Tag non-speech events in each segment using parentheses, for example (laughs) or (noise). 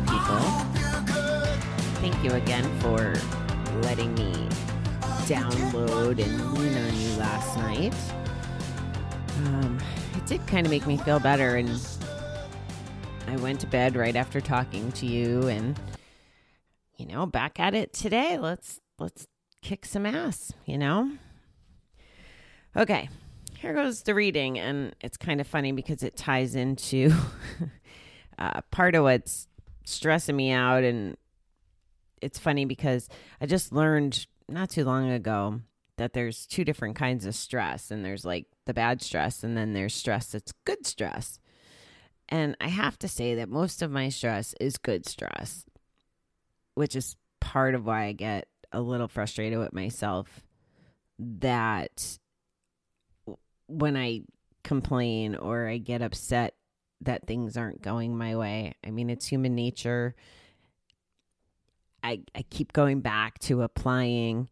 people. Thank you again for letting me download and lean on you last night. Um, it did kind of make me feel better, and I went to bed right after talking to you, and you know, back at it today. Let's let's kick some ass, you know. Okay, here goes the reading, and it's kind of funny because it ties into (laughs) uh, part of what's stressing me out, and it's funny because I just learned not too long ago that there's two different kinds of stress, and there's like the bad stress, and then there's stress that's good stress. And I have to say that most of my stress is good stress, which is part of why I get a little frustrated with myself that when I complain or I get upset that things aren't going my way. I mean, it's human nature. I, I keep going back to applying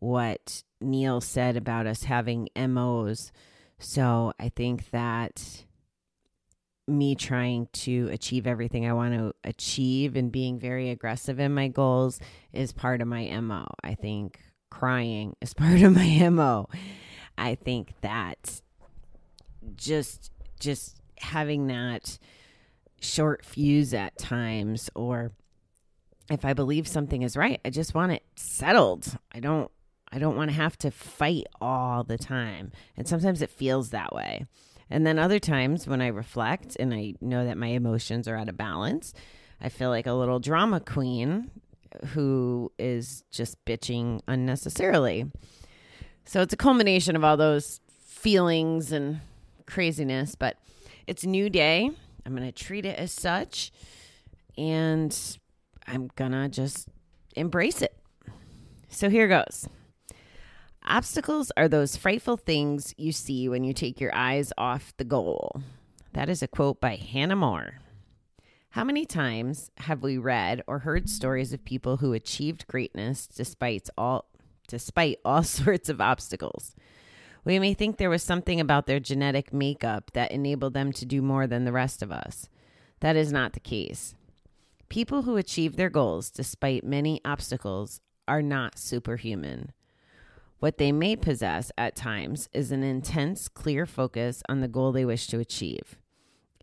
what Neil said about us having MOs. So I think that me trying to achieve everything I want to achieve and being very aggressive in my goals is part of my MO. I think crying is (laughs) part of my MO. I think that just just having that short fuse at times or if I believe something is right, I just want it settled. I don't I don't want to have to fight all the time. And sometimes it feels that way. And then other times when I reflect and I know that my emotions are out of balance, I feel like a little drama queen who is just bitching unnecessarily. So it's a culmination of all those feelings and craziness, but it's a new day. I'm going to treat it as such and I'm going to just embrace it. So here goes. Obstacles are those frightful things you see when you take your eyes off the goal. That is a quote by Hannah More. How many times have we read or heard stories of people who achieved greatness despite all despite all (laughs) sorts of obstacles? We may think there was something about their genetic makeup that enabled them to do more than the rest of us. That is not the case. People who achieve their goals despite many obstacles are not superhuman. What they may possess at times is an intense, clear focus on the goal they wish to achieve.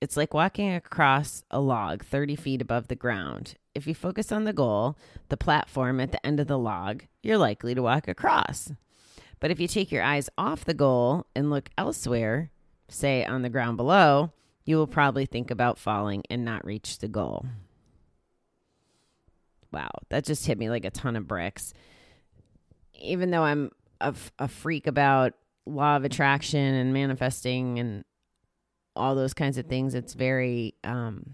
It's like walking across a log 30 feet above the ground. If you focus on the goal, the platform at the end of the log, you're likely to walk across. But if you take your eyes off the goal and look elsewhere, say on the ground below, you will probably think about falling and not reach the goal. Wow, that just hit me like a ton of bricks. Even though I'm a, a freak about law of attraction and manifesting and all those kinds of things, it's very, um,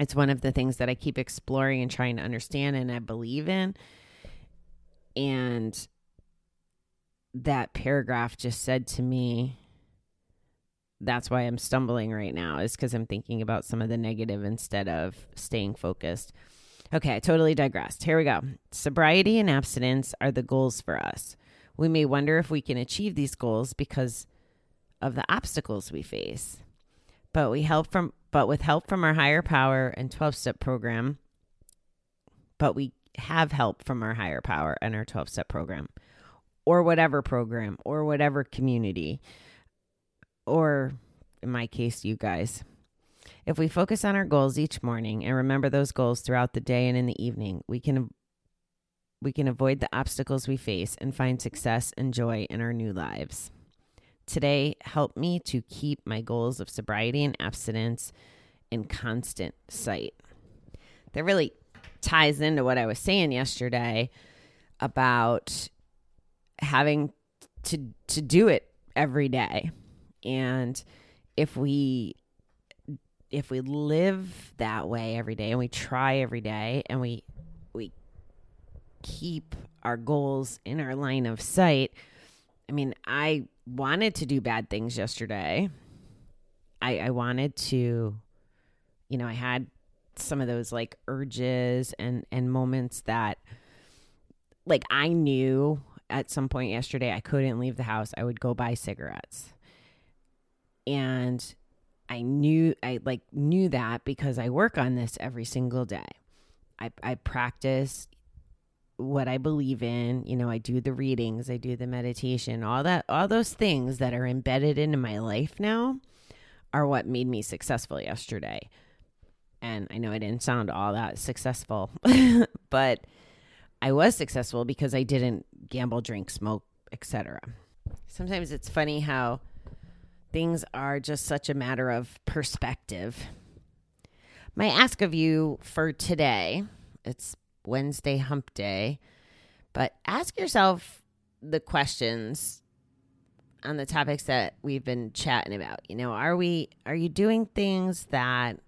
it's one of the things that I keep exploring and trying to understand and I believe in. And that paragraph just said to me, that's why I'm stumbling right now, is because I'm thinking about some of the negative instead of staying focused. Okay, I totally digressed. Here we go. Sobriety and abstinence are the goals for us. We may wonder if we can achieve these goals because of the obstacles we face. But we help from but with help from our higher power and 12-step program, but we have help from our higher power and our 12-step program or whatever program or whatever community or in my case you guys. If we focus on our goals each morning and remember those goals throughout the day and in the evening, we can we can avoid the obstacles we face and find success and joy in our new lives. Today, help me to keep my goals of sobriety and abstinence in constant sight. That really ties into what I was saying yesterday about having to to do it every day. And if we if we live that way every day and we try every day and we we keep our goals in our line of sight i mean i wanted to do bad things yesterday i i wanted to you know, I had some of those like urges and and moments that like I knew at some point yesterday I couldn't leave the house. I would go buy cigarettes. And I knew I like knew that because I work on this every single day. I I practice what I believe in. You know, I do the readings, I do the meditation, all that all those things that are embedded into my life now are what made me successful yesterday. And I know I didn't sound all that successful, (laughs) but I was successful because I didn't gamble, drink, smoke, etc. Sometimes it's funny how things are just such a matter of perspective. My ask of you for today, it's Wednesday hump day, but ask yourself the questions on the topics that we've been chatting about. You know, are we are you doing things that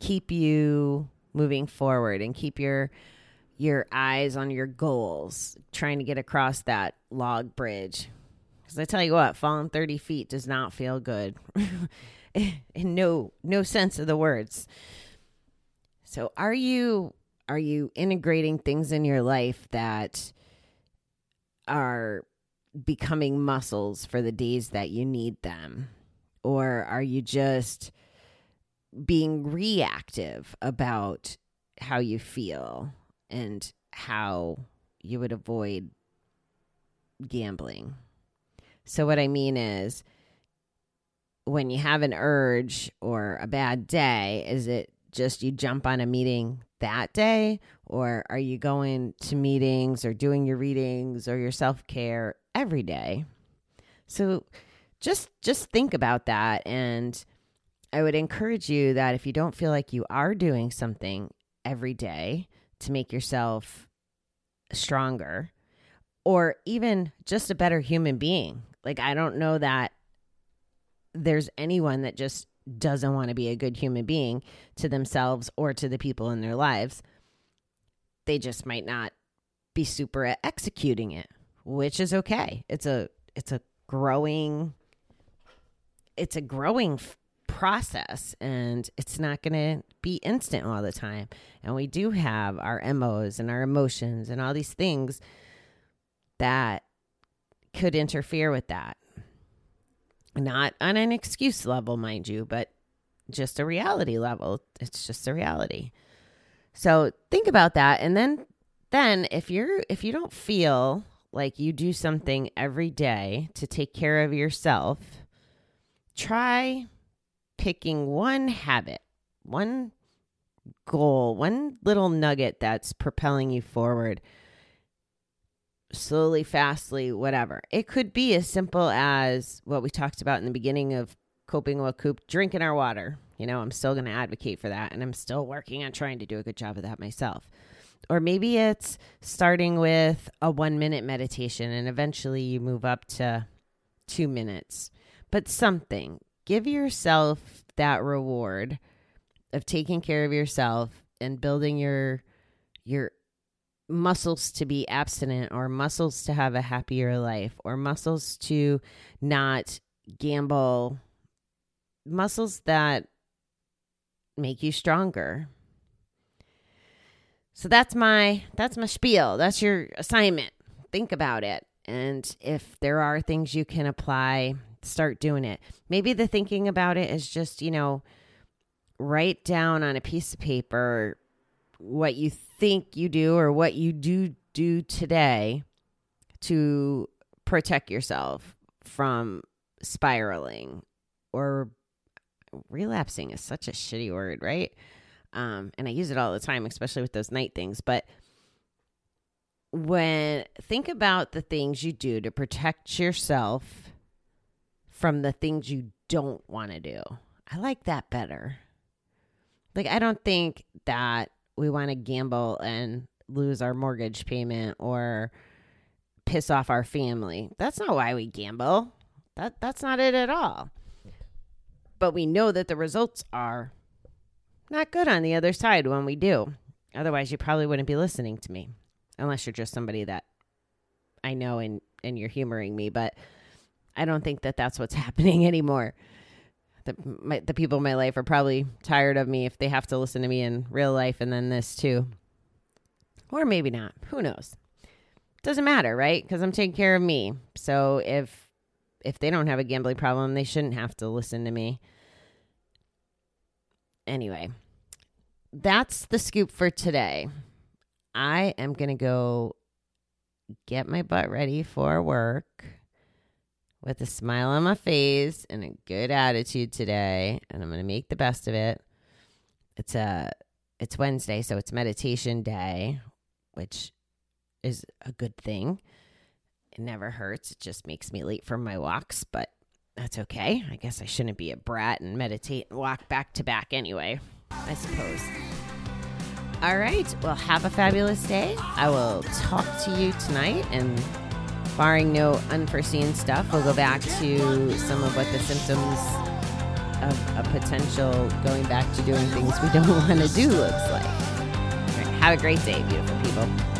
keep you moving forward and keep your your eyes on your goals, trying to get across that log bridge. Because I tell you what, falling 30 feet does not feel good (laughs) in no no sense of the words. So are you are you integrating things in your life that are becoming muscles for the days that you need them? Or are you just being reactive about how you feel and how you would avoid gambling. So, what I mean is, when you have an urge or a bad day, is it just you jump on a meeting that day? Or are you going to meetings or doing your readings or your self care every day? So, just just think about that and I would encourage you that if you don't feel like you are doing something every day, to make yourself stronger or even just a better human being. Like, I don't know that there's anyone that just doesn't want to be a good human being to themselves or to the people in their lives. They just might not be super at executing it, which is okay. It's a it's a growing it's a growing process and it's not going to be instant all the time. And we do have our MOs and our emotions and all these things that could interfere with that. Not on an excuse level, mind you, but just a reality level. It's just a reality. So think about that and then then if you're if you don't feel like you do something every day to take care of yourself, try picking one habit, one goal, one little nugget that's propelling you forward slowly, fastly, whatever. It could be as simple as what we talked about in the beginning of coping with coop, drinking our water. You know, I'm still going to advocate for that and I'm still working on trying to do a good job of that myself. Or maybe it's starting with a one minute meditation and eventually you move up to two minutes. But something, give yourself that reward of taking care of yourself and building your your muscles to be abstinent or muscles to have a happier life or muscles to not gamble muscles that make you stronger. So that's my that's my spiel. That's your assignment. Think about it and if there are things you can apply start doing it. Maybe the thinking about it is just, you know, write down on a piece of paper what you think you do or what you do do today to protect yourself from spiraling or relapsing is such a shitty word, right? Um, and I use it all the time, especially with those night things. But when think about the things you do to protect yourself from the things you don't want to do. I like that better. Like, I don't think that we want to gamble and lose our mortgage payment or piss off our family. That's not why we gamble. That that's not it at all. But we know that the results are not good on the other side when we do. Otherwise, you probably wouldn't be listening to me unless you're just somebody that I know and and you're humoring me, but I don't think that that's what's (laughs) happening anymore. the my, the people in my life are probably tired of me if they have to listen to me in real life and then this too. Or maybe not. Who knows? Doesn't matter, right? Because I'm taking care of me. So if if they don't have a gambling problem, they shouldn't have to listen to me. Anyway, that's the scoop for today. I am going to go get my butt ready for work with a smile on my face and a good attitude today, and I'm going to make the best of it. It's a it's Wednesday, so it's meditation day, which is a good thing. It never hurts. It just makes me late for my walks, but that's okay. I guess I shouldn't be a brat and meditate and walk back to back anyway, I suppose. All right. Well, have a fabulous day. I will talk to you tonight and barring no unforeseen stuff, we'll go back to some of what the symptoms of a potential going back to doing things we don't (laughs) want to do looks like. Have a great day, beautiful people.